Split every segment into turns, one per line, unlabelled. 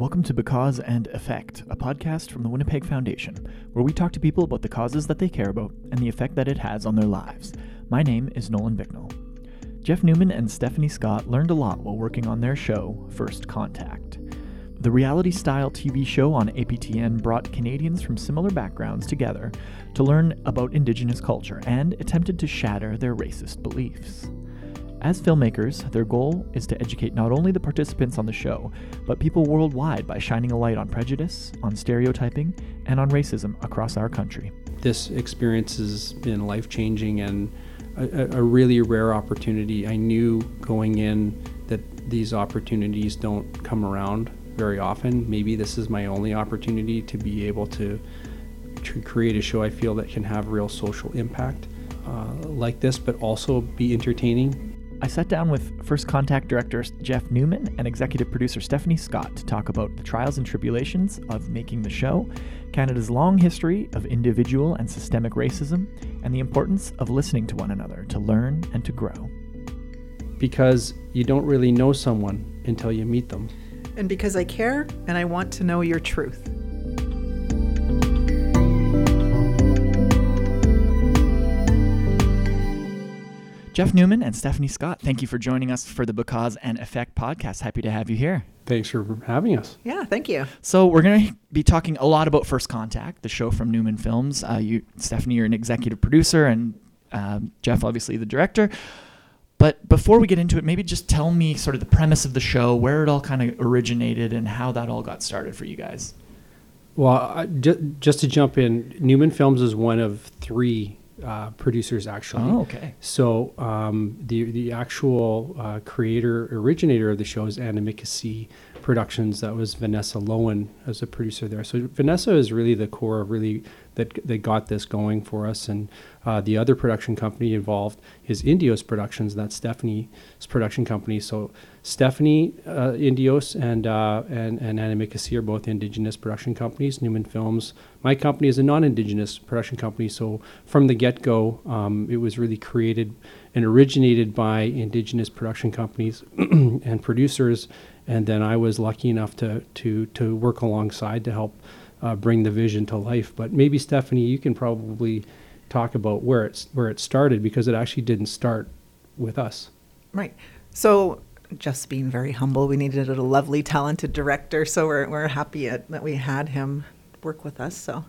Welcome to Because and Effect, a podcast from the Winnipeg Foundation, where we talk to people about the causes that they care about and the effect that it has on their lives. My name is Nolan Bicknell. Jeff Newman and Stephanie Scott learned a lot while working on their show, First Contact. The reality style TV show on APTN brought Canadians from similar backgrounds together to learn about Indigenous culture and attempted to shatter their racist beliefs. As filmmakers, their goal is to educate not only the participants on the show, but people worldwide by shining a light on prejudice, on stereotyping, and on racism across our country.
This experience has been life changing and a, a, really rare opportunity. I knew going in that these opportunities don't come around very often. Maybe this is my only opportunity to be able to, to create a show I feel that can have real social impact uh, like this, but also be entertaining
I sat down with First Contact director Jeff Newman and executive producer Stephanie Scott to talk about the trials and tribulations of making the show, Canada's long history of individual and systemic racism, and the importance of listening to one another to learn and to grow.
Because you don't really know someone until you meet them.
And because I care and I want to know your truth.
Jeff Newman and Stephanie Scott, thank you for joining us for the Because and Effect podcast. Happy to have you here.
Thanks for having us.
Yeah, thank you.
So we're going to be talking a lot about First Contact, the show from Newman Films. Uh, you, Stephanie, you're an executive producer, and um, Jeff, obviously, the director. But before we get into it, maybe just tell me sort of the premise of the show, where it all kind of originated, and how that all got started for you guys.
Well, ju- just to jump in, Newman Films is one of three uh, producers actually.
Oh, okay.
So um, the the actual uh, creator originator of the show is Animiki See Productions. That was Vanessa Loewen as a producer there. So Vanessa is really the core, really that that got this going for us. And uh, the other production company involved is Indios Productions. That's Stephanie's production company. So Stephanie uh, Indios and uh, and and Animiki See are both Indigenous production companies. Newman Films, my company, is a non-Indigenous production company. So from the get-go, um, it was really created and originated by Indigenous production companies and producers. And then I was lucky enough to to to work alongside to help uh, bring the vision to life. But maybe Stephanie, you can probably talk about where it's where it started because it actually didn't start with us.
Right. So just being very humble, we needed a lovely, talented director. So we're we're happy at, that we had him work with us. So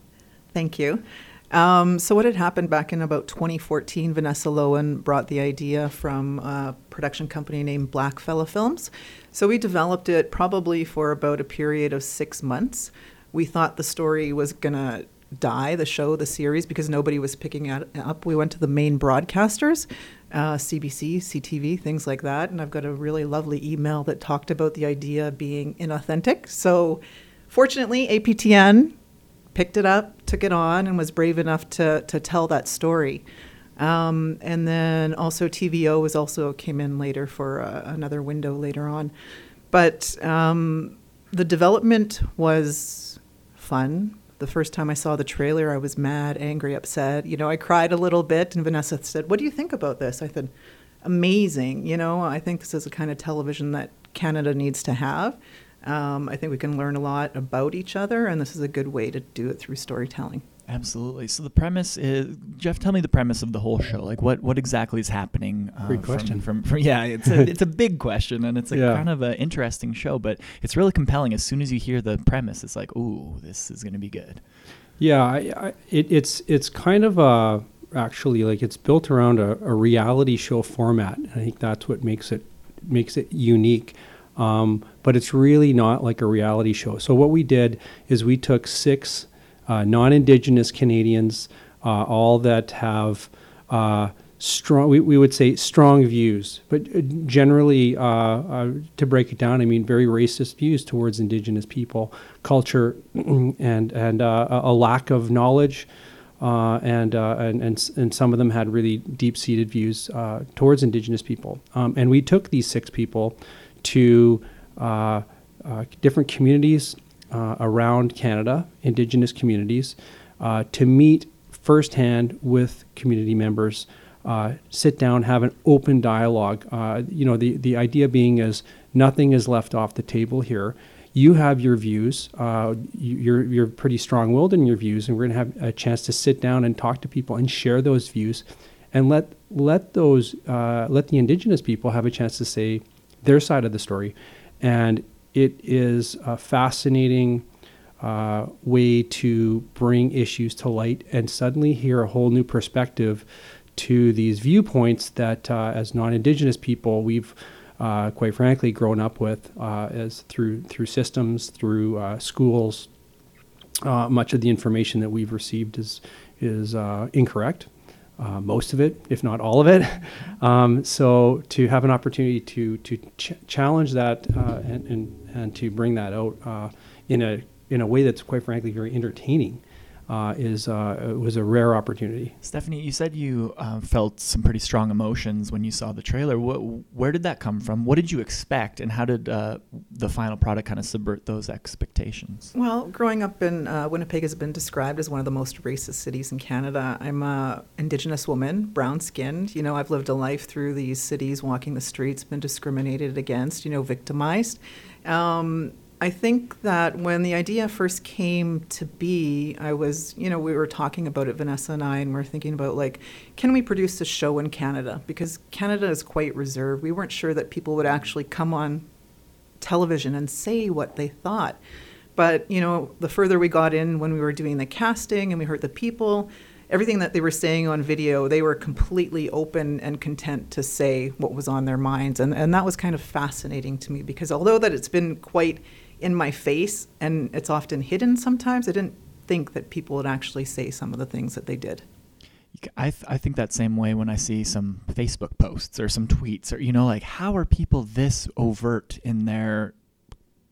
thank you. Um, so what had happened back in about 2014, Vanessa Loewen brought the idea from a production company named Blackfella Films. So we developed it probably for about a period of six months we thought the story was going to die, the show, the series, because nobody was picking it up. We went to the main broadcasters, uh, CBC, CTV, things like that. And I've got a really lovely email that talked about the idea being inauthentic. So fortunately, APTN picked it up, took it on, and was brave enough to, to tell that story. Um, and then also TVO was also came in later for uh, another window later on. But um, the development was fun. The first time I saw the trailer, I was mad, angry, upset. You know, I cried a little bit, and Vanessa said, What do you think about this? I said, Amazing. You know, I think this is a kind of television that Canada needs to have. Um, I think we can learn a lot about each other, and this is a good way to do it through storytelling.
Absolutely. So the premise is Jeff. Tell me the premise of the whole show. Like what what exactly is happening?
Uh, Great question.
From, from, from, yeah, it's a it's a big question, and it's a yeah. kind of an interesting show, but it's really compelling. As soon as you hear the premise, it's like, ooh, this is going to be good.
Yeah, I, I, it, it's it's kind of a actually like it's built around a, a reality show format. I think that's what makes it makes it unique. Um, but it's really not like a reality show. So what we did is we took six uh, non-Indigenous Canadians, uh, all that have uh, strong, we, we would say strong views, but uh, generally, uh, uh, to break it down, I mean very racist views towards Indigenous people, culture, and and a lack of knowledge. Uh, and, uh, and, and and some of them had really deep-seated views uh, towards Indigenous people. Um, and we took these six people to different communities uh, around Canada, Indigenous communities, uh, to meet firsthand with community members, uh, sit down, have an open dialogue. Uh, you know, the, the idea being is nothing is left off the table here. you have your views. Uh, you, you're you're pretty strong-willed in your views, and we're going to have a chance to sit down and talk to people and share those views, and let let those let the Indigenous people have a chance to say their side of the story, and it is a fascinating uh, way to bring issues to light and suddenly hear a whole new perspective to these viewpoints that, uh, as non-Indigenous people, we've uh, quite frankly grown up with uh, as through through systems, through uh, schools. Uh, much of the information that we've received is is incorrect. most of it, if not all of it. Um, so to have an opportunity to to ch- challenge that and, and and to bring that out in a in a way that's quite frankly very entertaining uh, is uh, was a rare opportunity.
Stephanie, you said you uh, felt some pretty strong emotions when you saw the trailer. What, where did that come from? What did you expect, and how did uh, the final product kind of subvert those expectations?
Well, growing up in uh, Winnipeg has been described as one of the most racist cities in Canada. I'm a Indigenous woman, brown skinned. You know, I've lived a life through these cities, walking the streets, been discriminated against. You know, victimized. Um, I think that when the idea first came to be, I was, you know, we were talking about it, Vanessa and I, and we are thinking about like, can we produce a show in Canada? Because Canada is quite reserved. We weren't sure that people would actually come on television and say what they thought. But, you know, the further we got in when we were doing the casting and we heard the people, everything that they were saying on video, they were completely open and content to say what was on their minds. And, and that was kind of fascinating to me because although that it's been quite in my face and it's often hidden sometimes. I didn't think that people would actually say some of the things that they did.
I, th- I think that same way when I see some Facebook posts or some tweets or, you know, like how are people this overt in their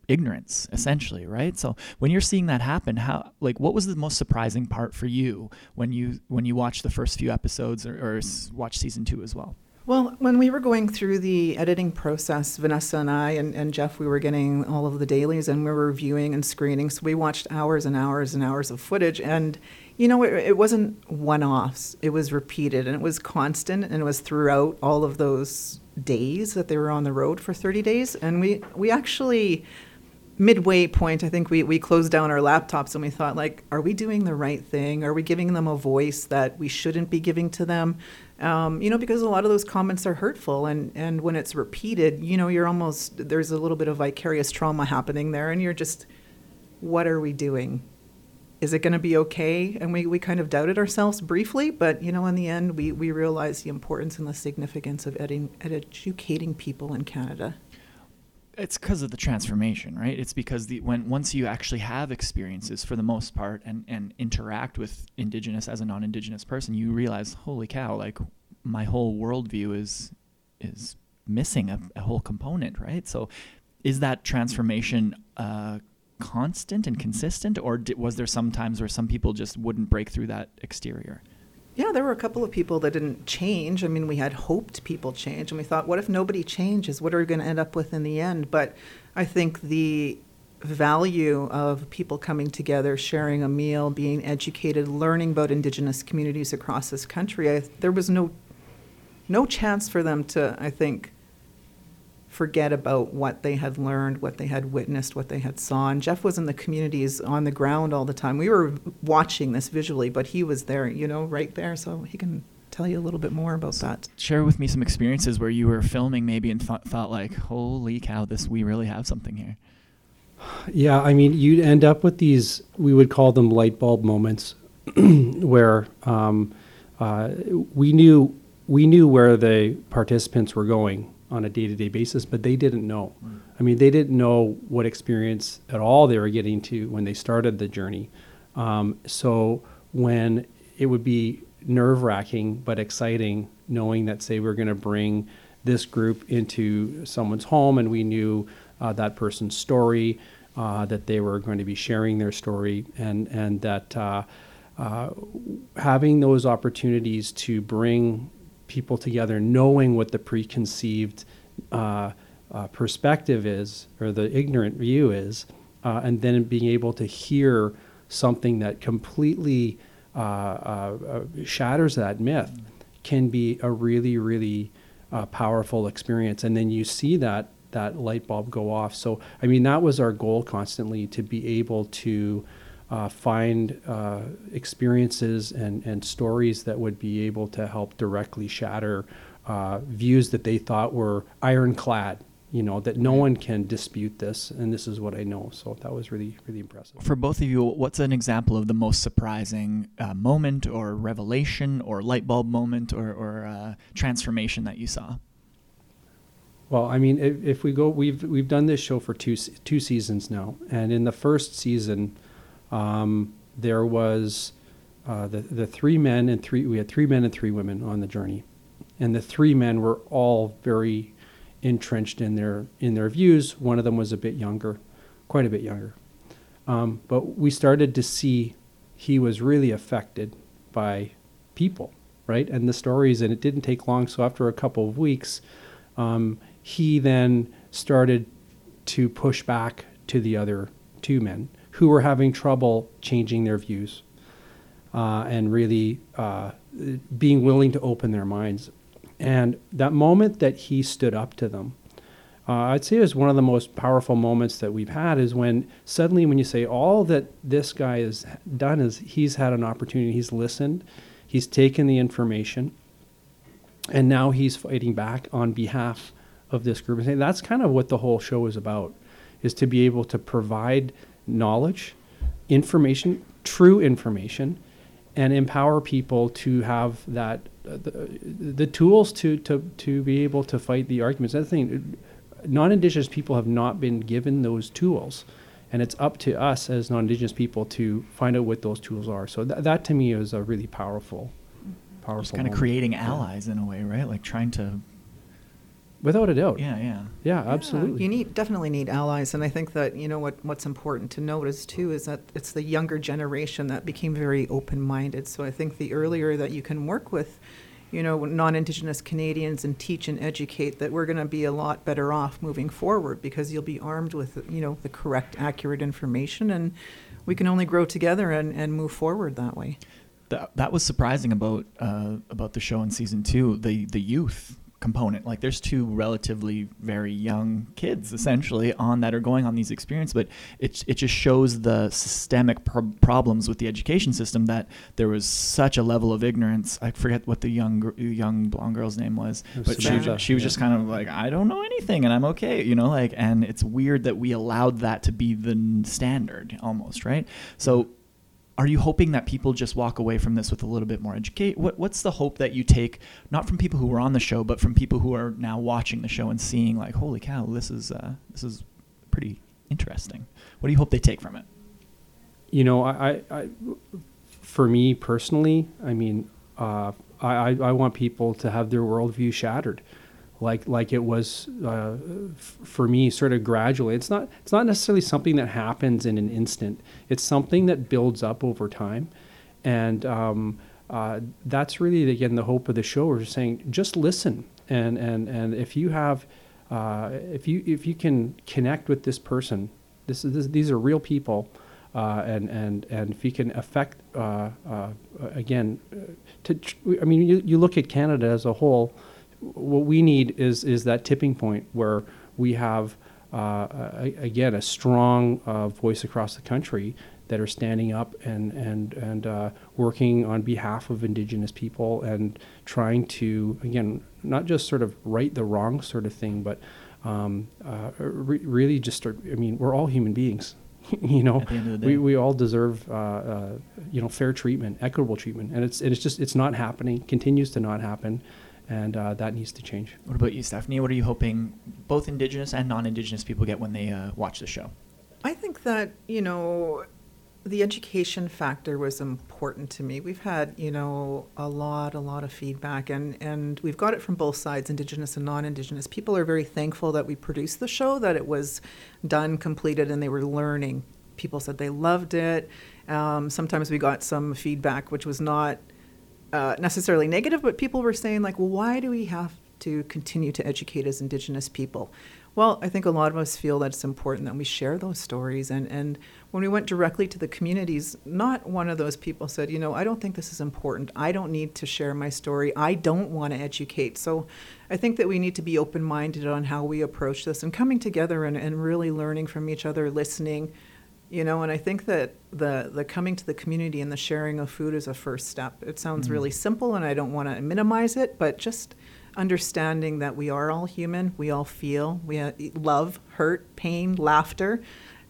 ignorance mm-hmm. essentially right so when you're seeing that happen how like what was the most surprising part for you when you when you watched the first few episodes or, or watch season two as well
well, when we were going through the editing process, Vanessa and I and, and Jeff, we were getting all of the dailies and we were reviewing and screening. So we watched hours and hours and hours of footage. And, you know, it, it wasn't one offs, it was repeated and it was constant and it was throughout all of those days that they were on the road for 30 days. And we, we actually midway point, I think we, we closed down our laptops and we thought, like, are we doing the right thing? Are we giving them a voice that we shouldn't be giving to them? Um, you know, because a lot of those comments are hurtful, and, and when it's repeated, you know, you're almost, there's a little bit of vicarious trauma happening there, and you're just, what are we doing? Is it going to be okay? And we, we kind of doubted ourselves briefly, but, you know, in the end, we, we realized the importance and the significance of ed- educating people in Canada
it's because of the transformation, right? It's because the when once you actually have experiences for the most part and and interact with indigenous as a non-indigenous person, you realize, holy cow, like my whole worldview is is missing a, a whole component, right? So, is that transformation uh, constant and consistent, or was there some times where some people just wouldn't break through that exterior?
Yeah, there were a couple of people that didn't change. I mean, we had hoped people change, and we thought, what if nobody changes? What are we going to end up with in the end? But I think the value of people coming together, sharing a meal, being educated, learning about Indigenous communities across this country, I, there was no no chance for them to, I think, forget about what they had learned, what they had witnessed, what they had saw. And Jeff was in the communities on the ground all the time. We were watching this visually, but he was there, you know, right there. So he can tell you a little bit more about that.
Share with me some experiences where you were filming maybe and th- thought like, holy cow, this we really have something here.
Yeah, I mean, you'd end up with these. We would call them light bulb moments, where um, uh, we knew we knew where the participants were going on a day-to-day basis, but they didn't know. Mm. I mean, they didn't know what experience at all they were getting to when they started the journey. Um, so when it would be nerve-wracking but exciting, knowing that say we're going to bring this group into someone's home, and we knew uh, that person's story, uh, that they were going to be sharing their story, and and that. Uh, uh having those opportunities to bring people together, knowing what the preconceived uh, uh, perspective is or the ignorant view is, uh, and then being able to hear something that completely uh, uh, uh, shatters that myth can be a really, really powerful experience. And then you see that that light bulb go off. So, I mean, that was our goal constantly to be able to uh, find uh, experiences and, and stories that would be able to help directly shatter uh, views that they thought were ironclad. You know that no one can dispute this, and this is what I know. So that was really, really impressive.
For both of you, what's an example of the most surprising uh, moment, or revelation, or light bulb moment, or, or uh, transformation that you saw?
Well, I mean, if, if, we go, we've we've done this show for two two seasons now, and in the first season, um, there was uh, the the three men and three we had three men and three women on the journey, and the three men were all very entrenched in their in their views. One of them was a bit younger, quite a bit younger, um, but we started to see he was really affected by people, right, and the stories. And it didn't take long. So after a couple of weeks, um, he then started to push back to the other two men who were having trouble changing their views uh, and really uh, being willing to open their minds. And that moment that he stood up to them, uh, I'd say is one of the most powerful moments that we've had is when suddenly when you say all that this guy has done is he's had an opportunity, he's listened, he's taken the information, and now he's fighting back on behalf of this group. And that's kind of what the whole show is about, is to be able to provide knowledge, information, true information, and empower people to have that uh, the, the, tools to, to, to be able to fight the arguments. That's the thing, non-indigenous people have not been given those tools, and it's up to us as non-indigenous people to find out what those tools are. So th- that to me is a really powerful, powerful.
Just kind of creating allies in a way, right? Like trying to
Without a doubt.
Yeah, yeah.
Yeah, absolutely.
You need definitely need allies, and I think that you know what what's important to notice too is that it's the younger generation that became very open-minded. So I think the earlier that you can work with, you know, non-Indigenous Canadians and teach and educate, that we're going to be a lot better off moving forward because you'll be armed with you know the correct, accurate information, and we can only grow together and, and move forward that way.
That, that was surprising about uh, about the show in season two. The the youth component. Like there's two relatively very young kids essentially on that are going on these experiences, but it it just shows the systemic pro- problems with the education system that there was such a level of ignorance. I forget what the young young blonde girl's name was, but she, she was yeah. just kind of like I don't know anything and I'm okay, you know, like and it's weird that we allowed that to be the standard almost, right? So are you hoping that people just walk away from this with a little bit more educate? What, what's the hope that you take, not from people who were on the show, but from people who are now watching the show and seeing like, holy cow, this is uh, this is pretty interesting. What do you hope they take from it?
You know, I, I for me personally, I mean, uh, I, I want people to have their worldview shattered like like it was uh, f- for me sort of gradually. It's not it's not necessarily something that happens in an instant. It's something that builds up over time. And um, uh, that's really again the hope of the show we're saying just listen. And and and if you have uh, if you if you can connect with this person this is this, these are real people uh, and and and if you can affect uh, uh, again to I mean you, you look at Canada as a whole what we need is is that tipping point where we have uh, a, again a strong uh, voice across the country that are standing up and and and uh, working on behalf of Indigenous people and trying to again not just sort of right the wrong sort of thing, but um, uh, re- really just start, I mean we're all human beings. you know, we, we all deserve uh, uh, you know fair treatment, equitable treatment, and it's and it's just it's not happening. Continues to not happen and uh, that needs to change.
What about you, Stephanie? What are you hoping both Indigenous and non-Indigenous people get when they uh, watch the show?
I think that you know the education factor was important to me. We've had you know a lot, a lot of feedback, and and we've got it from both sides, Indigenous and non-Indigenous. People are very thankful that we produced the show, that it was done, completed, and they were learning. People said they loved it. Um, sometimes we got some feedback which was not uh, necessarily negative, but people were saying like, well, why do we have to continue to educate as Indigenous people? Well, I think a lot of us feel that it's important that we share those stories. And, and when we went directly to the communities, not one of those people said, you know, I don't think this is important. I don't need to share my story. I don't want to educate. So I think that we need to be open minded on how we approach this and coming together and, and really learning from each other, listening. You know, and I think that the, the coming to the community and the sharing of food is a first step. It sounds mm-hmm. really simple, and I don't want to minimize it, but just understanding that we are all human, we all feel, we love, hurt, pain, laughter,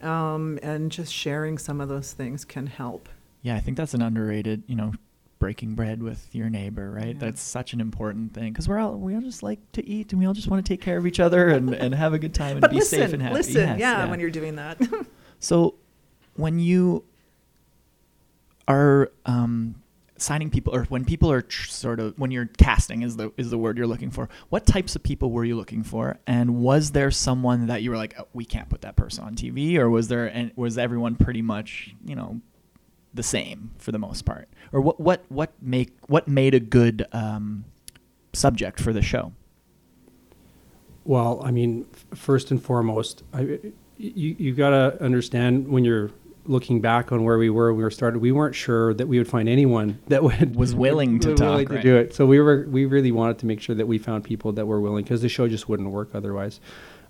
um, and just sharing some of those things can help.
Yeah, I think that's an underrated, you know, breaking bread with your neighbor, right? Yeah. That's such an important thing because we're all we all just like to eat and we all just want to take care of each other and, and have a good time and
but
be
listen,
safe and happy.
Listen, yes, yeah, yeah, when you're doing that.
so, when you are um, signing people or when people are tr- sort of when you're casting is the is the word you're looking for what types of people were you looking for? And was there someone that you were like oh, we can't put that person on TV or was there and was everyone pretty much you know the same for the most part? Or what what what make what made a good um, subject for the show?
Well i mean f- first and foremost I, you you got to understand when you're looking back on where we were when we were started, we weren't sure that we would find anyone that would
was willing to talk,
willing
right.
to do it. So we were we really wanted to make sure that we found people that were willing because the show just wouldn't work otherwise.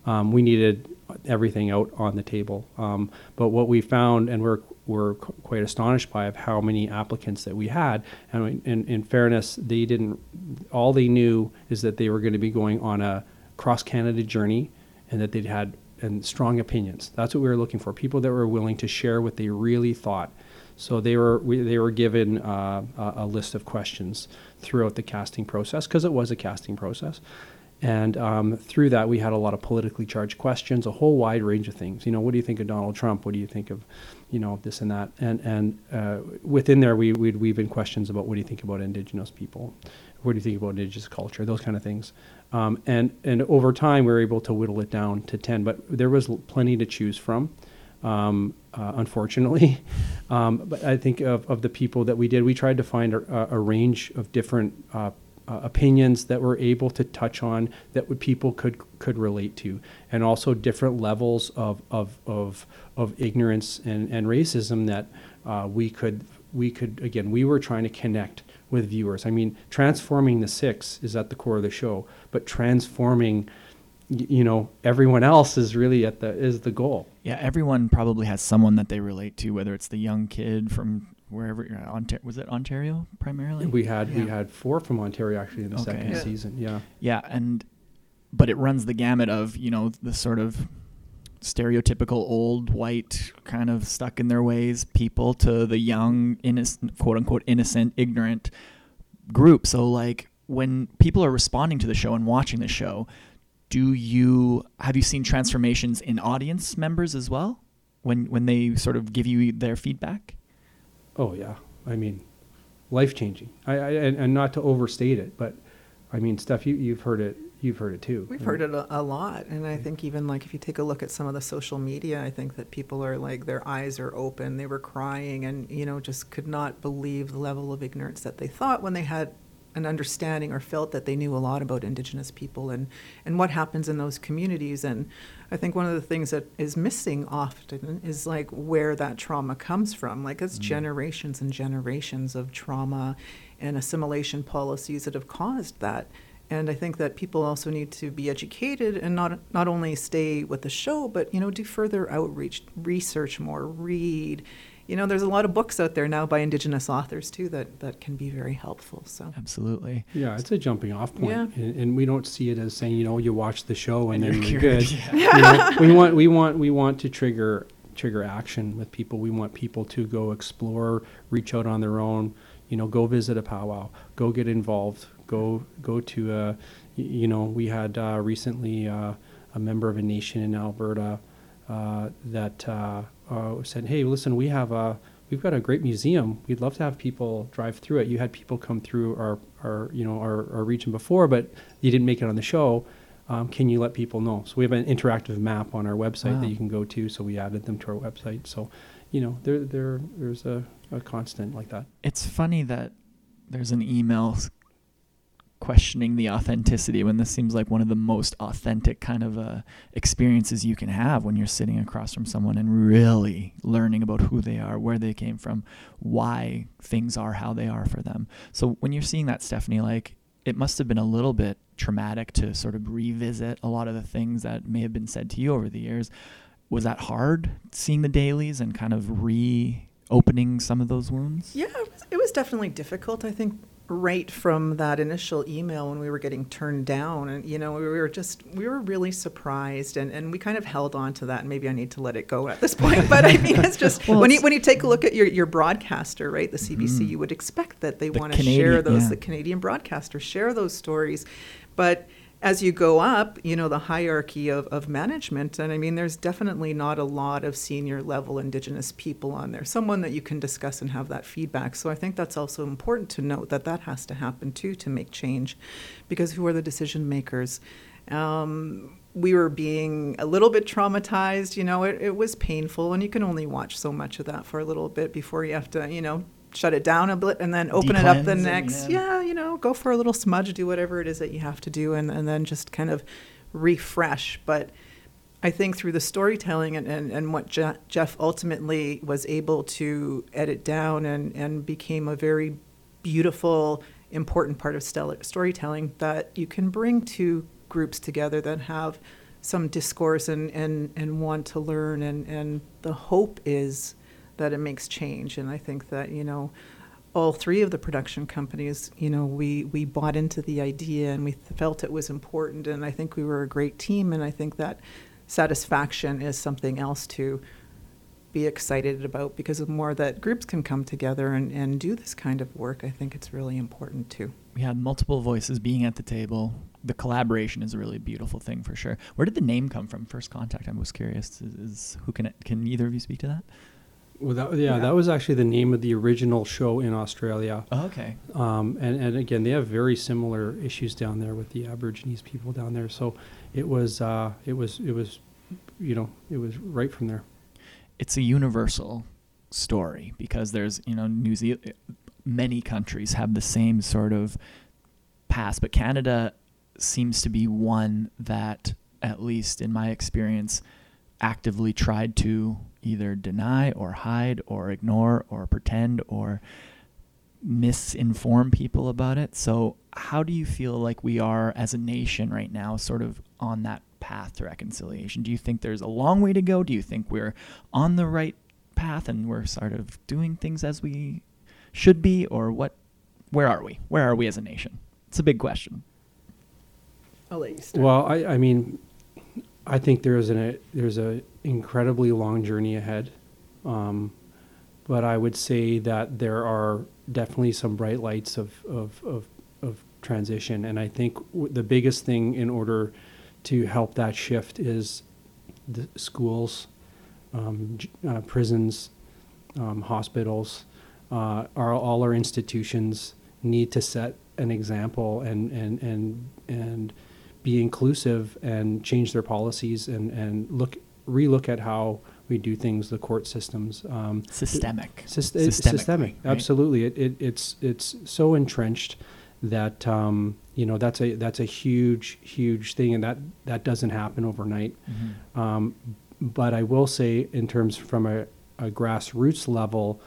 Um, we needed everything out on the table. Um, but what we found, and we're we're quite astonished by, of how many applicants that we had. And in, in fairness, they didn't. All they knew is that they were going to be going on a cross Canada journey, and that they'd had and strong opinions. That's what we were looking for. People that were willing to share what they really thought. So they were we, they were given uh, a, list of questions throughout the casting process because it was a casting process, and um, through that we had a lot of politically charged questions, a whole wide range of things. You know, what do you think of Donald Trump? What do you think of, you know, this and that? And and uh, within there we we'd weave in questions about what do you think about Indigenous people, what do you think about Indigenous culture, those kind of things. Um, and, and over time, we were able to whittle it down to 10, but there was plenty to choose from, um, uh, unfortunately. Um, but I think of, of the people that we did, we tried to find a, a range of different uh, uh, opinions that were able to touch on that would, people could could relate to, and also different levels of of of, of ignorance and, and racism that uh, we could we could again we were trying to connect with viewers. I mean, transforming the six is at the core of the show, but transforming you know everyone else is really at the is the goal
yeah everyone probably has someone that they relate to whether it's the young kid from wherever uh, Ontario, was it Ontario primarily
we had yeah. we had four from Ontario actually in the okay. second yeah. season yeah
yeah and but it runs the gamut of you know the sort of stereotypical old white kind of stuck in their ways people to the young innocent quote unquote innocent ignorant group so like when people are responding to the show and watching the show do you have you seen transformations in audience members as well when when they sort of give you their feedback
oh yeah i mean life changing I, I and, and not to overstate it but i mean Steph you, you've heard it You've heard it too.
We've heard it a, a, lot, and I think even like if you take a look at some of the social media, I think that people are like their eyes are open. They were crying, and you know just could not believe the level of ignorance that they thought when they had an understanding or felt that they knew a lot about Indigenous people and and what happens in those communities. And I think one of the things that is missing often is like where that trauma comes from. Like it's mm. generations and generations of trauma and assimilation policies that have caused that and I think that people also need to be educated and not not only stay with the show, but you know, do further outreach, research more, read. You know, there's a lot of books out there now by Indigenous authors too that, that can be very helpful. So
absolutely,
yeah, it's a jumping off point, yeah. and, and we don't see it as saying you know you watch the show and, and then you're good. Yeah. you know, we want we want we want to trigger trigger action with people. We want people to go explore, reach out on their own. You know, go visit a powwow, go get involved, go go to a, you know we had uh, recently uh, a member of a nation in Alberta uh, that uh, said, hey, listen, we have a we've got a great museum. We'd love to have people drive through it. You had people come through our, our you know our, our region before, but you didn't make it on the show. Um, can you let people know? So we have an interactive map on our website wow. that you can go to. So we added them to our website. So, you know, there there there's a, a constant like that.
It's funny that there's an email questioning the authenticity when this seems like one of the most authentic kind of uh, experiences you can have when you're sitting across from someone and really learning about who they are, where they came from, why things are how they are for them. So when you're seeing that, Stephanie, like it must have been a little bit traumatic to sort of revisit a lot of the things that may have been said to you over the years. Was that hard seeing the dailies and kind of reopening some of those wounds?
Yeah, it was, it was definitely difficult. I think right from that initial email when we were getting turned down and you know we were just we were really surprised and, and we kind of held on to that and maybe i need to let it go at this point but i mean it's just well, when, it's, you, when you take a look at your, your broadcaster right the cbc mm-hmm. you would expect that they the want to share those yeah. the canadian broadcasters share those stories but as you go up, you know, the hierarchy of, of management, and I mean, there's definitely not a lot of senior level Indigenous people on there, someone that you can discuss and have that feedback. So I think that's also important to note that that has to happen too to make change, because who are the decision makers? Um, we were being a little bit traumatized, you know, it, it was painful, and you can only watch so much of that for a little bit before you have to, you know, shut it down a bit and then open it up the next yeah. yeah. you know go for a little smudge do whatever it is that you have to do and, and then just kind of refresh but i think through the storytelling and, and, and what Je- jeff ultimately was able to edit down and, and became a very beautiful important part of storytelling that you can bring two groups together that have some discourse and, and, and want to learn and, and the hope is that it makes change. And I think that, you know, all three of the production companies, you know, we, we bought into the idea and we felt it was important. And I think we were a great team. And I think that satisfaction is something else to be excited about because the more that groups can come together and, and do this kind of work, I think it's really important too.
We had multiple voices being at the table. The collaboration is a really beautiful thing for sure. Where did the name come from? First Contact. I was curious. Is, is who can can either of you speak to that?
Well, that, yeah, yeah, that was actually the name of the original show in Australia.
Oh, okay.
Um, and, and again, they have very similar issues down there with the Aborigines people down there. So it was, uh, it was, it was, you know, it was right from there.
It's a universal story because there's, you know, New Zealand, many countries have the same sort of past, but Canada seems to be one that, at least in my experience, actively tried to either deny or hide or ignore or pretend or misinform people about it. So, how do you feel like we are as a nation right now, sort of on that path to reconciliation? Do you think there's a long way to go? Do you think we're on the right path and we're sort of doing things as we should be, or what? Where are we? Where are we as a nation? It's a big question.
I'll let you start.
Well, I, I mean, I think there's an a, there's a incredibly long journey ahead, um, but I would say that there are definitely some bright lights of of of, of transition, and I think w- the biggest thing in order to help that shift is the schools, um, uh, prisons, um, hospitals, uh, our, all our institutions need to set an example and and and and be inclusive and change their policies and, and look relook at how we do things, the court systems. Um,
systemic.
Systemic. systemic. Right? Absolutely. It, it, it's it's so entrenched that um, you know that's a that's a huge huge thing, and that that doesn't happen overnight. Mm-hmm. Um, but I will say, in terms from a, a grassroots level,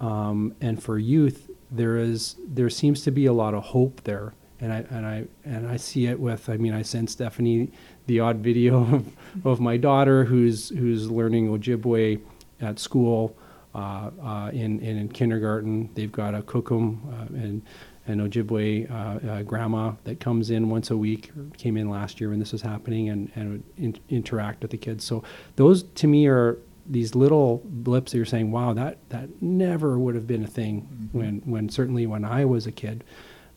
um, and for youth, there is there seems to be a lot of hope there and I and I and I see it with. I mean, I sent Stephanie the odd video of, of my daughter who's who's learning Ojibwe at school. Uh, uh, in, in, in kindergarten, they've got a kukum uh, and an Ojibwe uh, uh, grandma that comes in once a week. Came in last year when this was happening and and in, interact with the kids. So those to me are these little blips that you're saying, wow, that that never would have been a thing mm-hmm. when when certainly when I was a kid.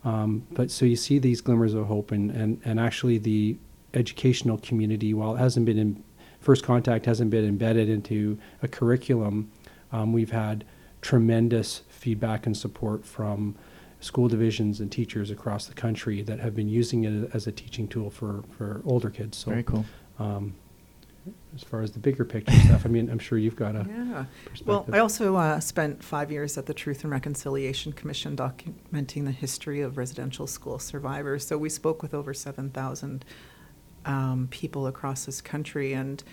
Um, but so you see these glimmers of hope, and, and, and actually the educational community, while it hasn't been in, First Contact hasn't been embedded into a curriculum, um, we've had tremendous feedback and support from school divisions and teachers across the country that have been using it as a teaching tool for, for older kids.
So, Very cool.
Um, as far as the bigger picture stuff. I mean, I'm sure you've got a
Yeah.
perspective.
Well, I also uh, spent five years at the Truth and Reconciliation Commission documenting the history of residential school survivors. So we spoke with over 7,000 um, people across this country. And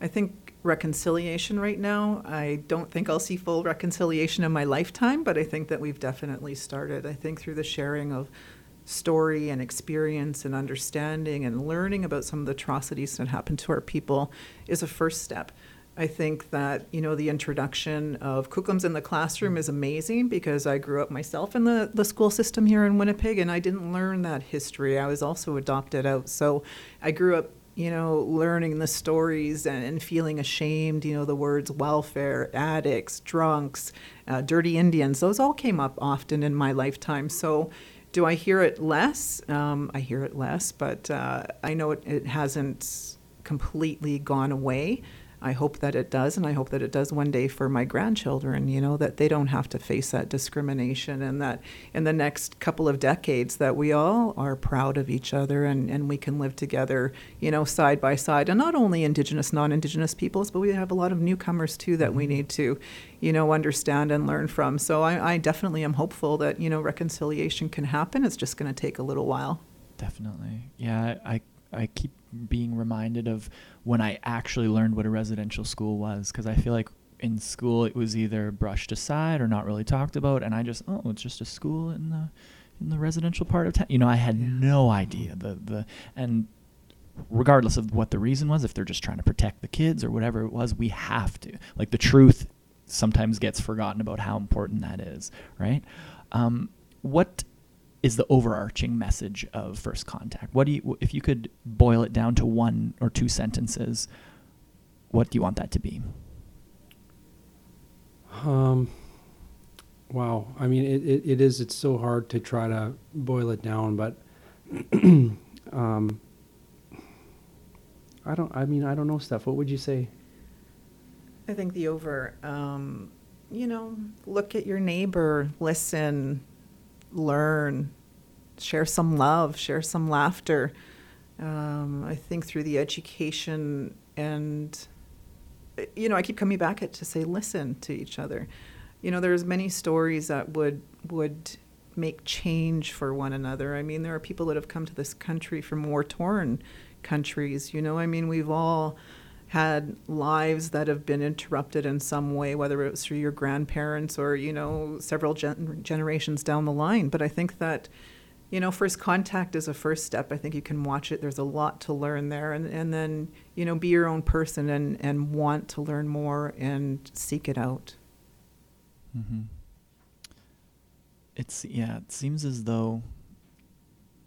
I think reconciliation right now, I don't think I'll see full reconciliation in my lifetime, but I think that we've definitely started. I think through the sharing of story and experience and understanding and learning about some of the atrocities that happened to our people is a first step. I think that you know the introduction of Cookums in the classroom is amazing because I grew up myself in the, the school system here in Winnipeg and I didn't learn that history. I was also adopted out, so I grew up you know learning the stories and, and feeling ashamed. You know the words welfare, addicts, drunks, uh, dirty Indians. Those all came up often in my lifetime. So do I hear it less? Um, I hear it less, but uh, I know it, it hasn't completely gone away. I hope that it does, and I hope that it does one day for my grandchildren, you know, that they don't have to face that discrimination and that in the next couple of decades that we all are proud of each other and, and we can live together, you know, side by side. And not only Indigenous, non Indigenous peoples, but we have a lot of newcomers too that we mm-hmm. need to, you know, understand and learn from. So I, I definitely am hopeful that, you know, reconciliation can happen. It's just going to take a little while.
Definitely. Yeah, I I keep being reminded of when I actually learned what a residential school was because I feel like in school it was either brushed aside or not really talked about and I just oh it's just a school in the in the residential part of town. You know, I had
Yeah.
no idea the the and regardless of what the reason was if they're just trying to protect the kids or whatever it was, we have to. Like the truth sometimes gets forgotten about how important that is, right? Um, what is the overarching message of first contact? What do you, if you could boil it down to one or two sentences, what do you want that to be?
Um, wow. I mean, it, it, it is, it's so hard to try to boil it down, but um, I don't, I mean, I don't know, Steph. What would you say?
I think the over, um, you know, look at your neighbor, listen, learn, share some love, share some laughter. Um, I think through the education and, you know, I keep coming back at to say listen to each other. You know, there's many stories that would would make change for one another. I mean, there are people that have come to this country from war torn countries. You know, I mean, we've all had lives that have been interrupted in some way, whether it was through your grandparents or, you know, several gen- generations down the line. But I think that, you know, first contact is a first step. I think you can watch it. There's a lot to learn there. And, and then, you know, be your own person and, and want to learn more and seek it out.
Mm-hmm. It's yeah. It seems as though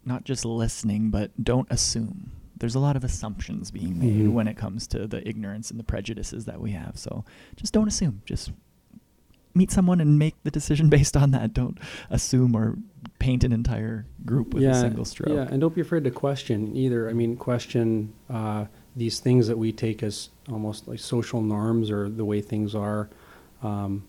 not just listening, but don't assume. There's a lot of assumptions being made
Mhm.
when it comes to the ignorance and the prejudices that we have. So just don't assume. Just meet someone and make the decision based on that. Don't assume or paint an entire group with a single stroke.
Yeah, and don't be afraid to question either. I mean, question uh, these things that we take as almost like social norms or the way things are. Um,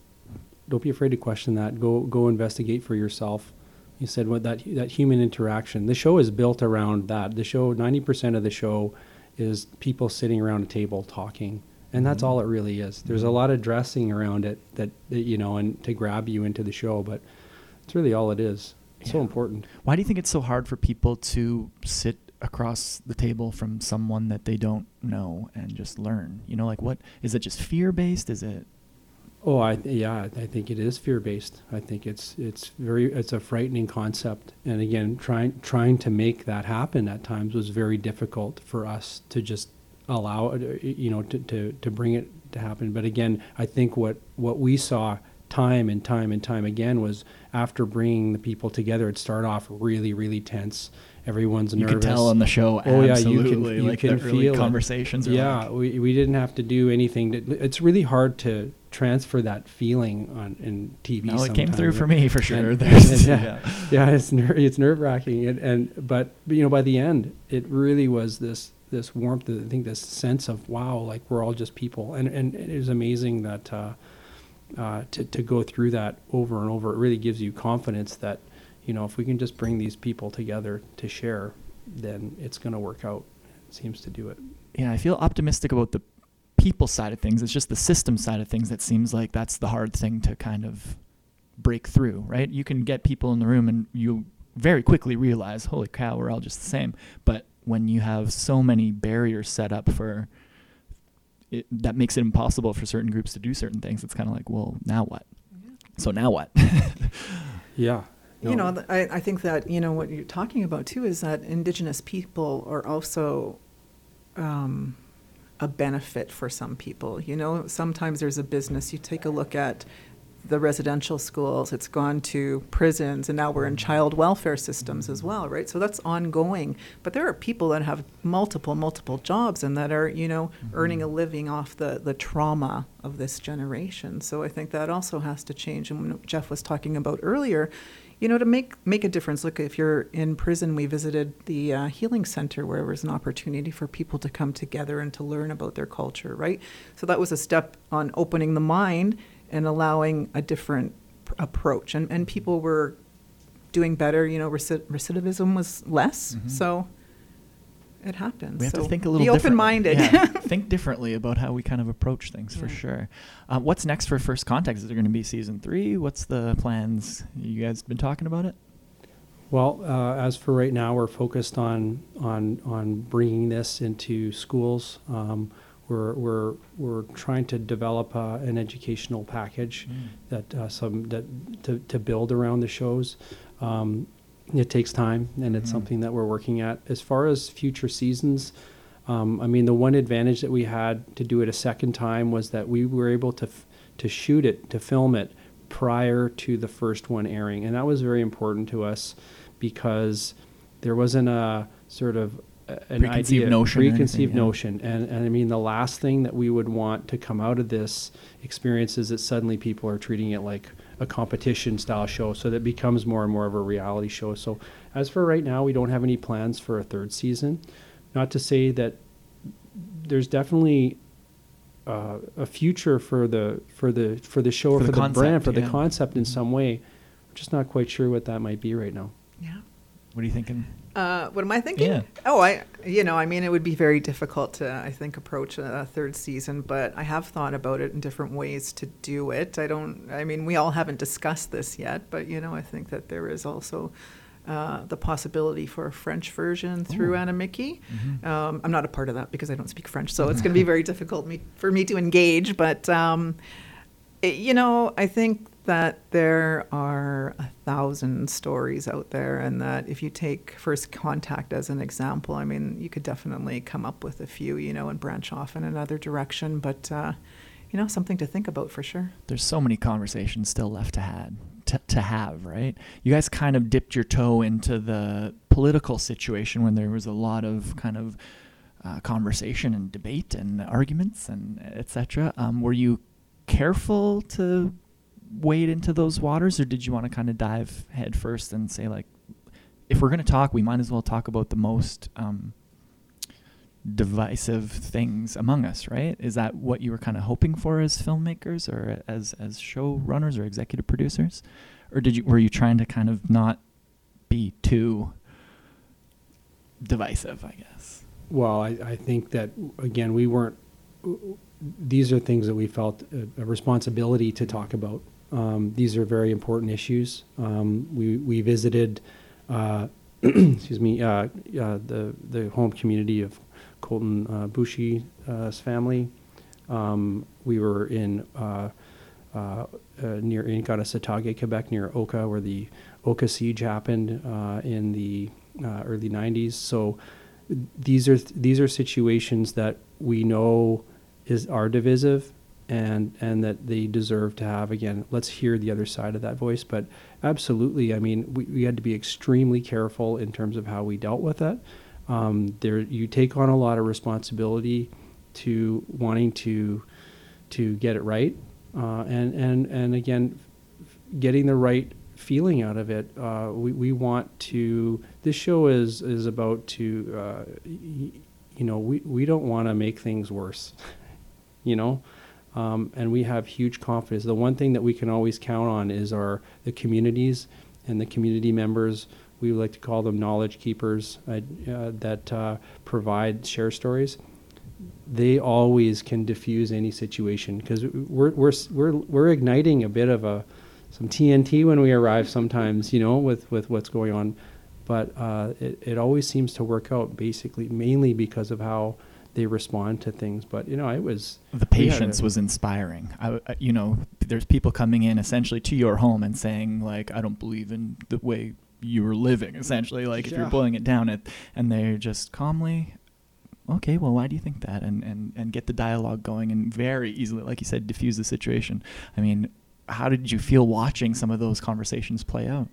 don't be afraid to question that. Go go investigate for yourself. You said what that that human interaction. The show is built around that. The show, ninety percent of the show, is people sitting around a table talking, and that's
Mhm.
all it really is. There's a
Mhm.
lot of dressing around it that, that you know, and to grab you into the show, but it's really all it is. It's so important.
Why do you think it's so hard for people to sit across the table from someone that they don't know and just learn? You know, like what is it just fear based? Is it
Oh, I yeah, I think it is fear based. I think it's it's very it's a frightening concept, and again, trying trying to make that happen at times was very difficult for us to just allow uh, it, you know, to, to, to bring it to happen. But again, I think what what we saw time and time and time again was after bringing the people together, it started off really really tense. Everyone's nervous.
you can tell on the show
Oh, yeah, you can-
absolutely
you
like
can
the
feel
conversations are
yeah,
like,
we, we didn't have to do anything. To, it's really hard to transfer that feeling on in TV.
no, it came through for me for sure.
And-
There's,
yeah,
yeah.
yeah, it's ner- it's nerve wracking, and, and but, but you know by the end, it really was this this warmth. I think this sense of wow, like we're all just people, and and it is amazing that uh, uh, to to go through that over and over. It really gives you confidence that you know if we can just bring these people together to share, then it's going to work out. seems to do it.
Yeah, I feel optimistic about the people side of things. It's just the system side of things that seems like that's the hard thing to kind of break through, right? You can get people in the room and you very quickly realize, holy cow, we're all just the same. But when you have so many barriers set up for it, that makes it impossible for certain groups to do certain things. It's kind of like, well, now what? So now what?
Yeah.
You know, th- I, I think that, you know, what you're talking about too is that Indigenous people are also um, a benefit for some people. You know, sometimes there's a business, you take a look at the residential schools, it's gone to prisons, and now we're in child welfare systems as well, right? So that's ongoing. But there are people that have multiple, multiple jobs and that are, you know, mm-hmm. earning a living off the, the trauma of this generation. So I think that also has to change. And when Jeff was talking about earlier, you know, to make make a difference. Look, if you're in prison, we visited the uh, healing center where there was an opportunity for people to come together and to learn about their culture, right? So that was a step on opening the mind and allowing a different pr- approach, and and people were doing better. You know, reci- recidivism was less,
Mhm.
so it happens.
we have
so
to think a little
be open-minded.
Yeah, think differently about how we kind of approach things for sure. Uh, what's next for First Contact? Is there going to be season three? What's the plans? You guys been talking about it?
Well, uh, as for right now, we're focused on on on bringing this into schools. Um, we're we're we're trying to develop uh, an educational package that uh, some that to, to build around the shows. Um, it takes time, and it's
Mhm.
something that we're working at. As far as future seasons, um, I mean, the one advantage that we had to do it a second time was that we were able to f- to shoot it, to film it prior to the first one airing, and that was very important to us because there wasn't a sort of an
Preconceived
idea,
notion or anything,
preconceived
yeah.
notion, and and I mean, the last thing that we would want to come out of this experience is that suddenly people are treating it like a competition style show, so that it becomes more and more of a reality show. So, as for right now, we don't have any plans for a third season. Not to say that there's definitely uh, a future for the for the for the show or
For
for
the
the,
concept,
brand for the concept in
Mhm.
some way. We're just not quite sure what that might be right now.
yeah.
What are you thinking?
Uh, what am I thinking?
Yeah.
Oh, I, you know, I mean, it would be very difficult to, I think, approach a third season, but I have thought about it in different ways to do it. I don't, I mean, we all haven't discussed this yet, but, you know, I think that there is also uh, the possibility for a French version through
Ooh.
Animiki.
Mhm.
Um, I'm not a part of that because I don't speak French, so it's going to be very difficult me, for me to engage. But um, it- you know, I think that there are a thousand stories out there, and that if you take First Contact as an example, I mean, you could definitely come up with a few, you know, and branch off in another direction. But uh, you know, something to think about for sure.
There's so many conversations still left to had to, to have, right? You guys kind of dipped your toe into the political situation when there was a lot of kind of uh, conversation and debate and arguments and etc. Um, were you careful to wade into those waters, or did you want to kind of dive head first and say like, if we're going to talk, we might as well talk about the most um, divisive things among us, right? Is that what you were kind of hoping for as filmmakers or as as showrunners or executive producers, or did you were you trying to kind of not be too divisive? I guess.
Well, I, I think that again, we weren't. These are things that we felt a, a responsibility to talk about. Um, these are very important issues. Um, we we visited, uh, excuse me, uh, uh, the the home community of Colten uh, Boushie's family. Um, we were in uh, uh, uh, near in Kanesatake, Quebec, near Oka, where the Oka siege happened uh, in the uh, early '90s. So these are these are situations that we know is are divisive and and that they deserve to have. Again let's hear the other side of that voice. But absolutely i mean we, we had to be extremely careful in terms of how we dealt with it. Um, there you take on a lot of responsibility to wanting to to get it right. Uh, and and and again getting the right feeling out of it. Uh, we, we want to this show is is about to uh, you know we, we don't want to make things worse you know um, and we have huge confidence the one thing that we can always count on is our the communities and the community members we like to call them knowledge keepers uh, uh, that uh, provide share stories. They always can diffuse any situation because we're, we're, we're, we're igniting a bit of a some TNT when we arrive sometimes, you know, with, with what's going on. But uh, it, it always seems to work out basically mainly because of how they respond to things. But, you know, it was.
The patience was inspiring. I, uh, you know, there's people coming in essentially to your home and saying, like, I don't believe in the way you were living, essentially. Like, yeah. if you're boiling it down, it, and they're just calmly, okay, well, why do you think that? And, and, and get the dialogue going and very easily, like you said, diffuse the situation. I mean, how did you feel watching some of those conversations play out?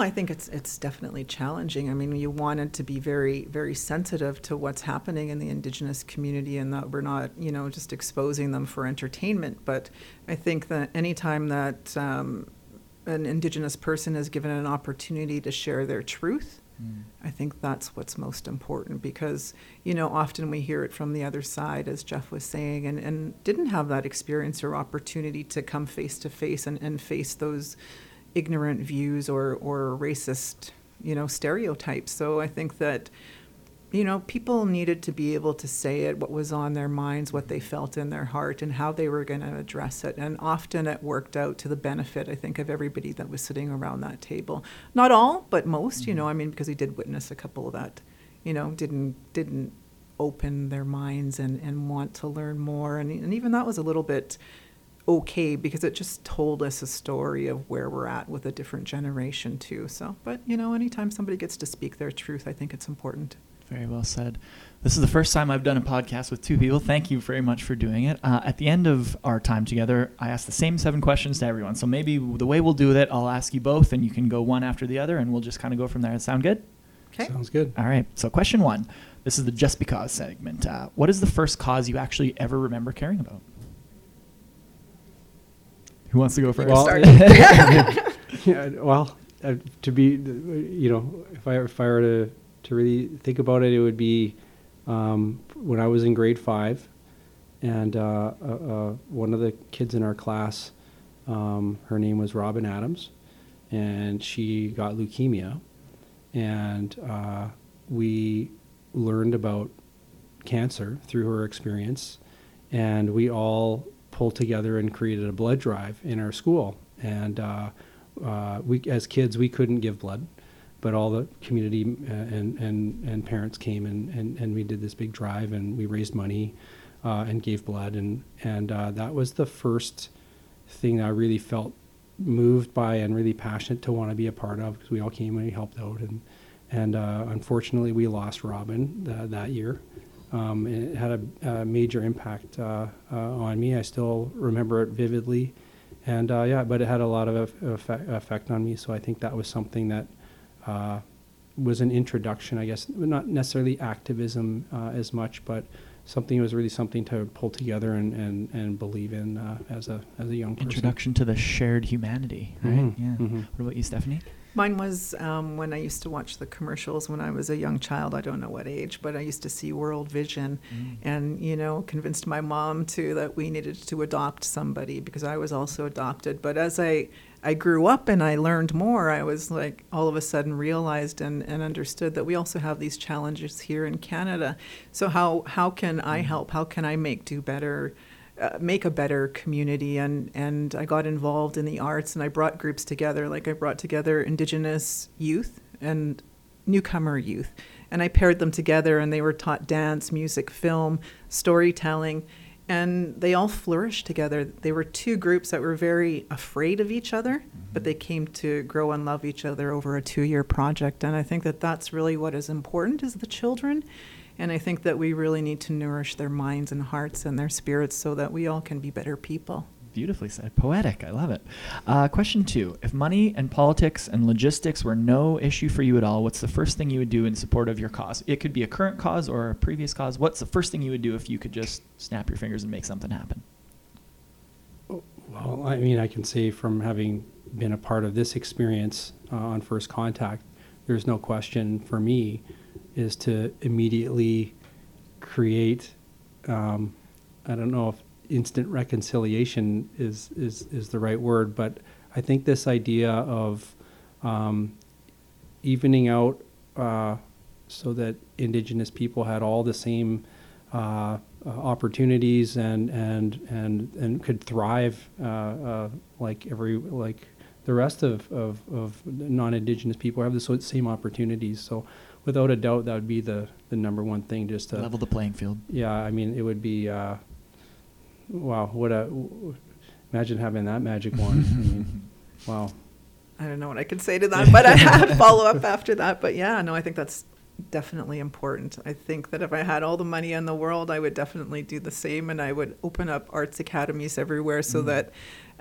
I think it's it's definitely challenging. I mean, you wanted to be very very sensitive to what's happening in the indigenous community, and that we're not you know just exposing them for entertainment. But I think that anytime that um, an indigenous person is given an opportunity to share their truth, Mm. I think that's what's most important because, you know, often we hear it from the other side, as Jeff was saying, and, and didn't have that experience or opportunity to come face to face and, and face those ignorant views or, or racist, you know, stereotypes. So I think that you know, people needed to be able to say it, what was on their minds, what they felt in their heart, and how they were going to address it. And often it worked out to the benefit, I think, of everybody that was sitting around that table. Not all, but most, mm-hmm. you know, mm-hmm. I mean, because we did witness a couple of that, you know, didn't didn't open their minds and, and want to learn more. And, and even that was a little bit okay because it just told us a story of where we're at with a different generation too. So, but you know, anytime somebody gets to speak their truth, I think it's important.
Very well said. This is the first time I've done a podcast with two people. Thank you very much for doing it. Uh, at the end of our time together, I ask the same seven questions to everyone. So maybe the way we'll do it, I'll ask you both, and you can go one after the other, and we'll just kind of go from there. Sound good?
Okay.
Sounds good.
All right. So question one. This is the just because segment. Uh, what is the first cause you actually ever remember caring about? Who wants to go first?
Well, yeah, well, uh, to be, you know, if I if I were to to really think about it, it would be um, when I was in grade five, and uh, uh, uh, one of the kids in our class, um, her name was Robin Adams, and she got leukemia, and uh, we learned about cancer through her experience, and we all pulled together and created a blood drive in our school, and uh, uh, we as kids we couldn't give blood but all the community uh, and, and, and parents came and, and, and we did this big drive and we raised money uh, and gave blood. And, and uh, that was the first thing I really felt moved by and really passionate to want to be a part of because we all came and we helped out. And and uh, unfortunately we lost Robin that year. Um, it had a, a major impact uh, uh, on me. I still remember it vividly, and yeah, but it had a lot of effect, effect on me. So I think that was something that uh, was an introduction, I guess, not necessarily activism uh, as much, but something was really something to pull together and, and, and believe in uh, as a as a young person.
Introduction to the shared humanity, right? Mm-hmm. Yeah. Mm-hmm. What about you, Stephanie?
Mine was um, when I used to watch the commercials when I was a young child. I don't know what age, but I used to see World Vision, mm. and you know, convinced my mom too that we needed to adopt somebody because I was also adopted. But as I I grew up and I learned more, I was like all of a sudden realized and, and understood that we also have these challenges here in Canada. So how how can I mm. help? How can I make do better? Uh, make a better community and and I got involved in the arts and I brought groups together like I brought together indigenous youth and newcomer youth and I paired them together and they were taught dance, music, film, storytelling and they all flourished together. They were two groups that were very afraid of each other, mm-hmm. but they came to grow and love each other over a two-year project. And I think that that's really what is important is the children. And I think that we really need to nourish their minds and hearts and their spirits so that we all can be better people
beautifully said. Poetic. I love it. Uh, question two If money and politics and logistics were no issue for you at all, what's the first thing you would do in support of your cause? It could be a current cause or a previous cause. What's the first thing you would do if you could just snap your fingers and make something happen?
Well, I mean, I can say from having been a part of this experience uh, on First Contact, there's no question for me is to immediately create. Um, I don't know if instant reconciliation is, is, is the right word, but I think this idea of, um, evening out uh, so that Indigenous people had all the same uh, uh, opportunities and and and and could thrive uh, uh, like every like the rest of, of, of non-indigenous people have the same opportunities so without a doubt that would be the, the number one thing just to
Level the playing field.
yeah i mean it would be uh, wow what a w- imagine having that magic wand I mean, wow
I don't know what I can say to that, but I have follow up after that. But yeah, no, I think that's definitely important. I think that if I had all the money in the world, I would definitely do the same, and I would open up arts academies everywhere so
Mm.
that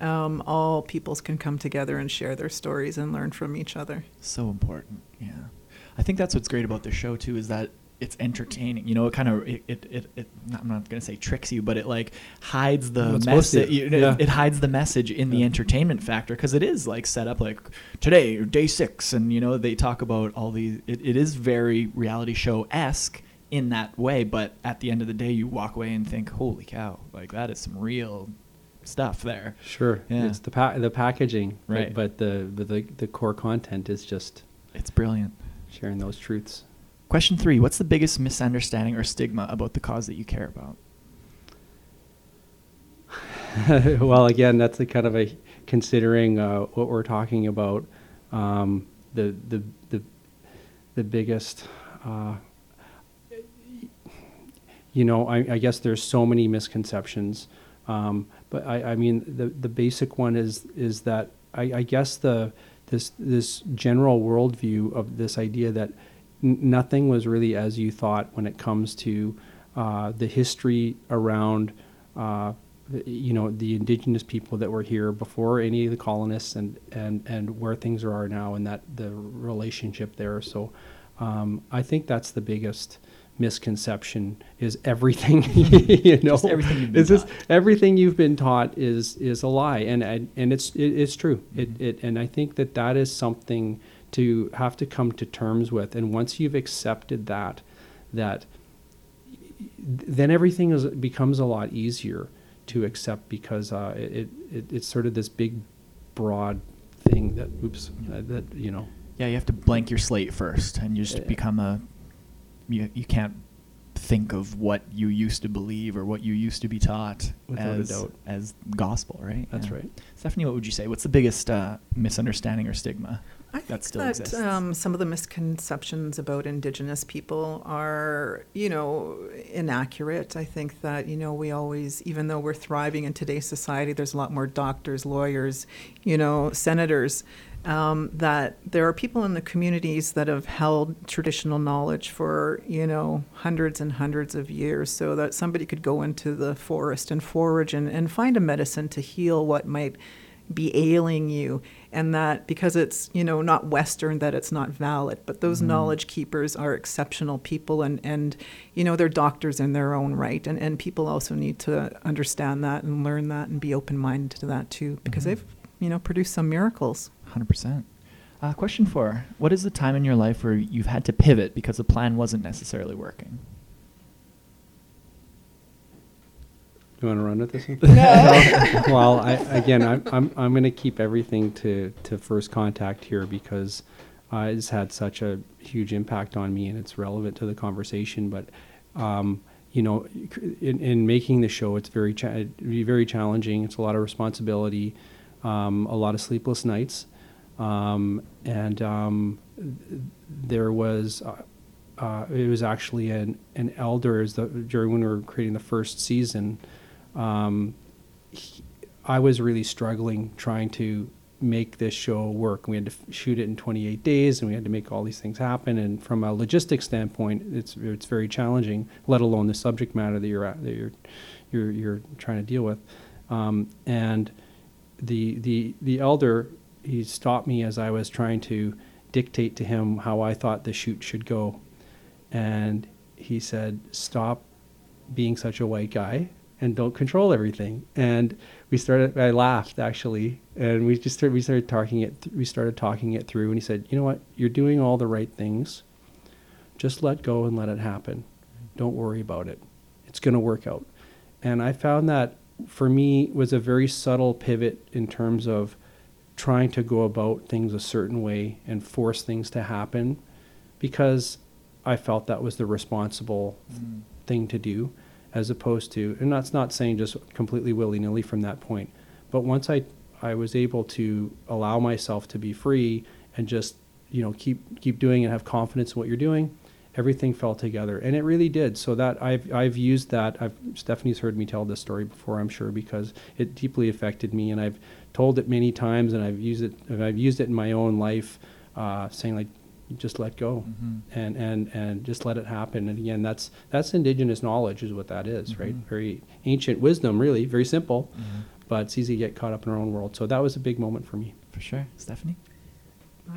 um, all peoples can come together and share their stories and learn from each other.
So important. Yeah. I think that's what's great about the show too is that it's entertaining. You know, it kind of it, it, it, it, I'm not gonna say tricks you, but it like hides the
Well, it's supposed to,
message. It,
yeah.
it hides the message in the entertainment factor because it is like set up like today or day six, and you know they talk about all these. It, it is very reality show esque in that way, but at the end of the day, you walk away and think, "Holy cow! Like that is some real stuff there."
sure
Yeah.
it's the pa- the packaging
Right.
but the the the core content is just
It's brilliant.
Sharing those truths
Question three: What's the biggest misunderstanding or stigma about the cause that you care about?
well, again, that's a kind of a considering uh, what we're talking about. Um, the the the the biggest, uh, you know, I, I guess there's so many misconceptions, um, but I, I mean the the basic one is is that I, I guess the this this general worldview of this idea that n- nothing was really as you thought when it comes to uh, the history around uh, you know the indigenous people that were here before any of the colonists and and and where things are now and that the relationship there. So um, I think that's the biggest misconception is everything you know
Just everything you've been
It's just
taught.
everything you've been taught is is a lie and and, and it's it, it's true it,
Mhm.
it and I think that that is something to have to come to terms with and once you've accepted that that then everything is becomes a lot easier to accept because uh, it, it it's sort of this big broad thing that oops uh, that you know
Yeah, you have to blank your slate first, and you just
Yeah.
become a. You you can't think of what you used to believe or what you used to be taught
Without
as as gospel, right?
That's
Yeah.
right.
Stephanie, what would you say? What's the biggest uh, misunderstanding or stigma
I
that
think
still
that
exists?
um, some of the misconceptions about Indigenous people are, you know, inaccurate. I think that, you know, we always, even though we're thriving in today's society, there's a lot more doctors, lawyers, you know, senators, um, that there are people in the communities that have held traditional knowledge for, you know, hundreds and hundreds of years so that somebody could go into the forest and forage and, and find a medicine to heal what might be ailing you and that because it's you know not western that it's not valid but those
Mhm.
knowledge keepers are exceptional people and and you know they're doctors in their own right and and people also need to understand that and learn that and be open minded to that too because
Mhm.
they've you know produced some miracles
Hundred percent. Uh, question four: What is the time in your life where you've had to pivot because the plan wasn't necessarily working?
you want to run with this one?
No.
well, I, again, I'm I'm I'm going to keep everything to to first contact here because uh, it's had such a huge impact on me and it's relevant to the conversation. But um, you know, in, in making the show, it's very cha- it'd be very challenging. It's a lot of responsibility, um, a lot of sleepless nights, um, and um, there was. Uh, uh, it was actually an, an elder the, during when we were creating the first season. Um, he- I was really struggling trying to make this show work. We had to f- shoot it in 28 days, and we had to make all these things happen. And from a logistics standpoint, it's it's very challenging. Let alone the subject matter that you're at, that you're you're you're trying to deal with. Um, and the the the elder he stopped me as I was trying to dictate to him how I thought the shoot should go, and he said, "Stop being such a white guy and don't control everything." And we started. I laughed actually, and we just started, we started talking it. We started talking it through, and he said, "You know what? You're doing all the right things. Just let go and let it happen. Don't worry about it. It's going to work out." And I found that for me was a very subtle pivot in terms of trying to go about things a certain way and force things to happen because I felt that was the responsible
Mm.
thing to do as opposed to and that's not saying just completely willy-nilly from that point but once i i was able to allow myself to be free and just you know keep keep doing and have confidence in what you're doing everything fell together. And it really did. So that i've i've used that. I've stephanie's heard me tell this story before i'm sure because it deeply affected me and i've told it many times and i've used it i've used it in my own life uh, saying like just let go
Mhm.
and and and just let it happen and again that's that's indigenous knowledge is what that is, right
Mhm.
very ancient wisdom really very simple
Mhm.
but it's easy to get caught up in our own world so that was a big moment for me
For sure. Stephanie?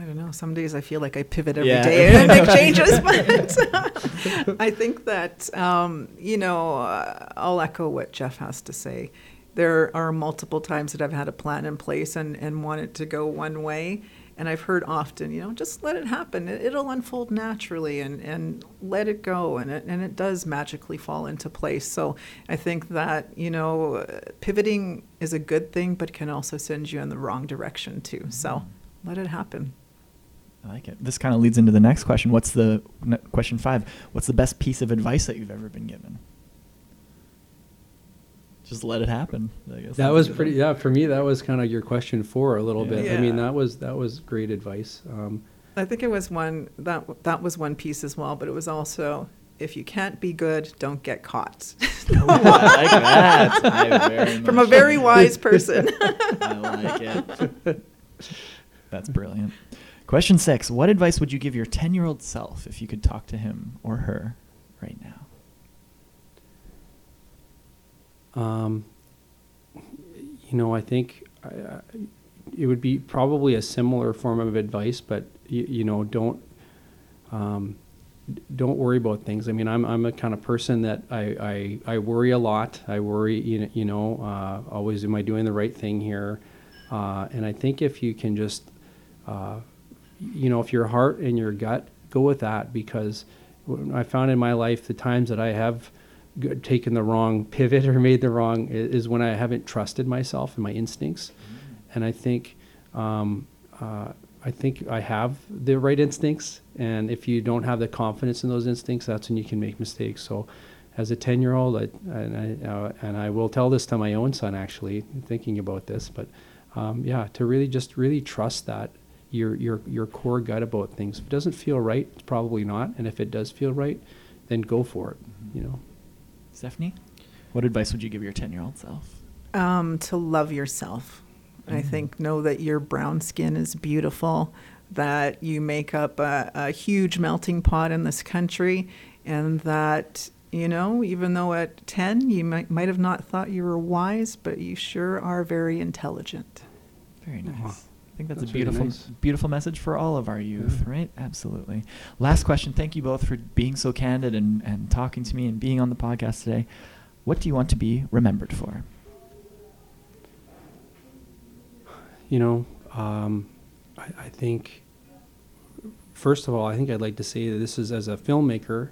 I don't know. Some days I feel like I pivot every
Yeah.
day and make changes, but I think that um, you know uh, I'll echo what Jeff has to say. There are multiple times that I've had a plan in place and and wanted to go one way, and I've heard often, you know, just let it happen. It, it'll unfold naturally, and and let it go, and it and it does magically fall into place. So I think that you know pivoting is a good thing, but can also send you in the wrong direction too. So mm-hmm. let it happen.
I like it. This kind of leads into the next question. What's the question five? What's the best piece of advice that you've ever been given? Just let it happen. I guess
that was pretty yeah for me that was kind of your question four a little
Yeah.
bit i mean that was that was great advice um,
I think it was one that that was one piece as well, but it was also if you can't be good, don't get caught.
Ooh, I like that. I very
From a very wise person.
I like it. That's brilliant. Question six What advice would you give your 10 year old self if you could talk to him or her right now?
Um, you know, I think it would be probably a similar form of advice, but you, you know, don't um, don't worry about things. I mean, I'm I'm a kind of person that I I, I worry a lot. I worry, you know, you know, uh, always am I doing the right thing here? Uh, and I think if you can just, uh, you know, if your heart and your gut go with that, because I found in my life the times that I have taken the wrong pivot or made the wrong is when I haven't trusted myself and my instincts. And I think, um, uh, I think I have the right instincts. And if you don't have the confidence in those instincts, that's when you can make mistakes. So, as a ten-year-old, I, and I uh, and I will tell this to my own son actually, thinking about this, but um, yeah, to really just really trust that your your your core gut about things. If it doesn't feel right, it's probably not. And if it does feel right, then go for it. You know.
Stephanie? What advice would you give your 10 year old self?
um, to love yourself. I
Mhm.
think know that your brown skin is beautiful, that you make up a, a huge melting pot in this country, and that you know, even though at ten you might might have not thought you were wise, but you sure are very intelligent.
Very nice. Think that's,
that's
a
really
beautiful,
nice.
beautiful message for all of our youth,
Yeah.
right? Absolutely. Last question. Thank you both for being so candid and, and talking to me and being on the podcast today. What do you want to be remembered for?
You know, um, I, I think, first of all, I think I'd like to say that this is, as a filmmaker,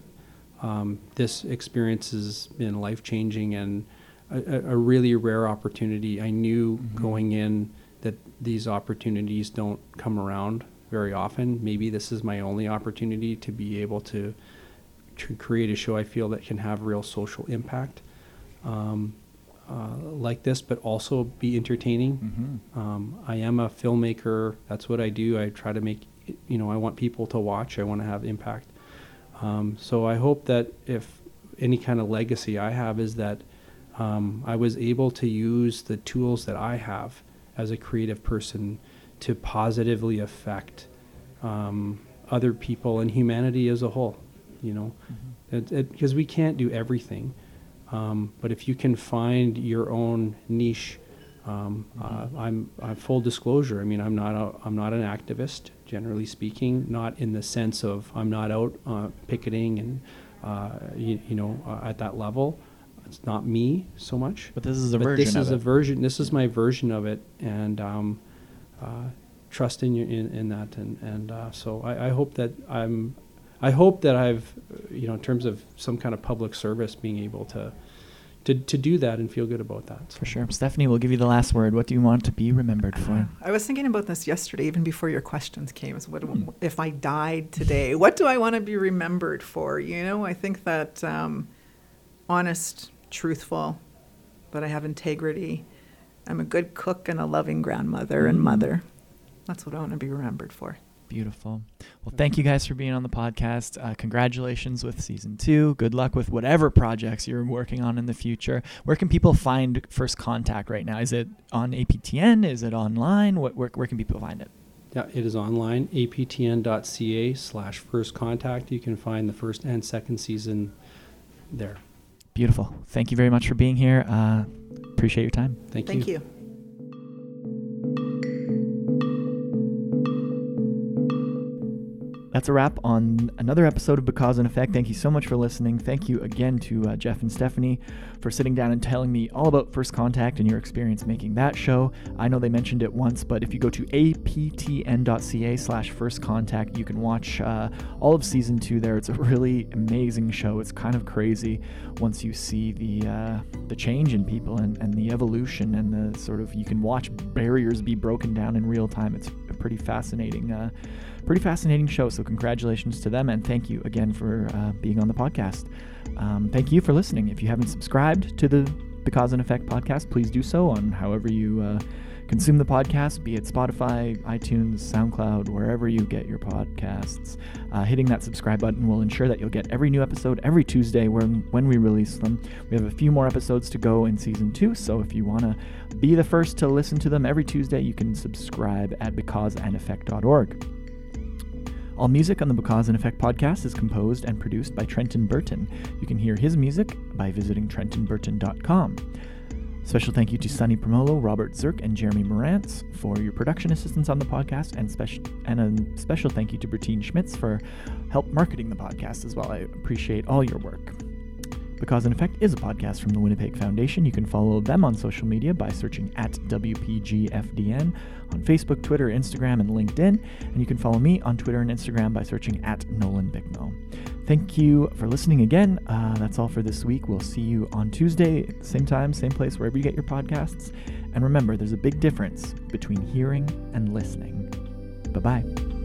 um, this experience has been life changing and a, a- really rare opportunity. I knew
Mhm.
going in that these opportunities don't come around very often. Maybe this is my only opportunity to be able to, to create a show I feel that can have real social impact. Um, uh, like this, but also be entertaining.
Mm-hmm.
Um, I am a filmmaker. That's what I do. I try to make, you know, I want people to watch. I want to have impact. Um, so I hope that if any kind of legacy I have is that um, I was able to use the tools that I have as a creative person to positively affect um, other people and humanity as a whole. You know,
Mm-hmm.
because we can't do everything. Um, but if you can find your own niche, um, uh,
Mhm.
I'm, I'm full disclosure. I mean, I'm not a, I'm not an activist, generally speaking. Not in the sense of I'm not out uh, picketing and uh, you, you know uh, at that level. It's not me so much.
But this is a
But
version
this
of
is
it.
a version. This is my version of it, and um, uh, trust in, you, in in that. And and uh, so I, I hope that I'm. I hope that I've, you know, in terms of some kind of public service, being able to, to, to do that and feel good about that.
For sure. Stephanie, we'll give you the last word. What do you want to be remembered for?
I was thinking about this yesterday, even before your questions came. Is what
Hmm.
if I died today? What do I want to be remembered for? You know, I think that um, honest, truthful, that I have integrity. I'm a good cook and a loving grandmother and
Mm.
mother. That's what I want to be remembered for.
Beautiful. Well, thank you guys for being on the podcast. Uh, congratulations with season two. Good luck with whatever projects you're working on in the future. Where can people find First Contact right now? Is it on APTN? Is it online? What, where, where can people find it?
Yeah, it is online, aptn.ca slash first contact. You can find the first and second season there.
Beautiful. Thank you very much for being here. Uh, appreciate your time.
Thank, you.
Thank
you.
you.
That's a wrap on another episode of Because and Effect. Thank you so much for listening. Thank you again to uh, Jeff and Stephanie for sitting down and telling me all about First Contact and your experience making that show. I know they mentioned it once, but if you go to aptn.ca slash first contact, you can watch uh, all of season two there. It's a really amazing show. It's kind of crazy once you see the uh, the change in people and, and the evolution and the sort of you can watch barriers be broken down in real time. It's pretty fascinating uh, pretty fascinating show. So congratulations to them, and thank you again for uh, being on the podcast. Um, thank you for listening. If you haven't subscribed to the the Because and Effect podcast, please do so on however you uh, consume the podcast, be it Spotify, iTunes, SoundCloud, wherever you get your podcasts. Uh, hitting that subscribe button will ensure that you'll get every new episode every Tuesday when when we release them. We have a few more episodes to go in season two, so if you want to be the first to listen to them every Tuesday, you can subscribe at becauseandeffect.org. All music on the Because and Effect podcast is composed and produced by Trenton Burton. You can hear his music by visiting trentonburton.com. Special thank you to Sunny Promolo, Robert Zirk, and Jeremy Morantz for your production assistance on the podcast, and, special and a special thank you to Bertine Schmitz for help marketing the podcast as well. I appreciate all your work. Because and Effect is a podcast from the Winnipeg Foundation. You can follow them on social media by searching at WPGFDN on Facebook, Twitter, Instagram, and LinkedIn. And you can follow me on Twitter and Instagram by searching at Nolan Bicknell. Thank you for listening again. Uh, that's all for this week. We'll see you on Tuesday, same time, same place, wherever you get your podcasts. And remember, there's a big difference between hearing and listening. Bye bye.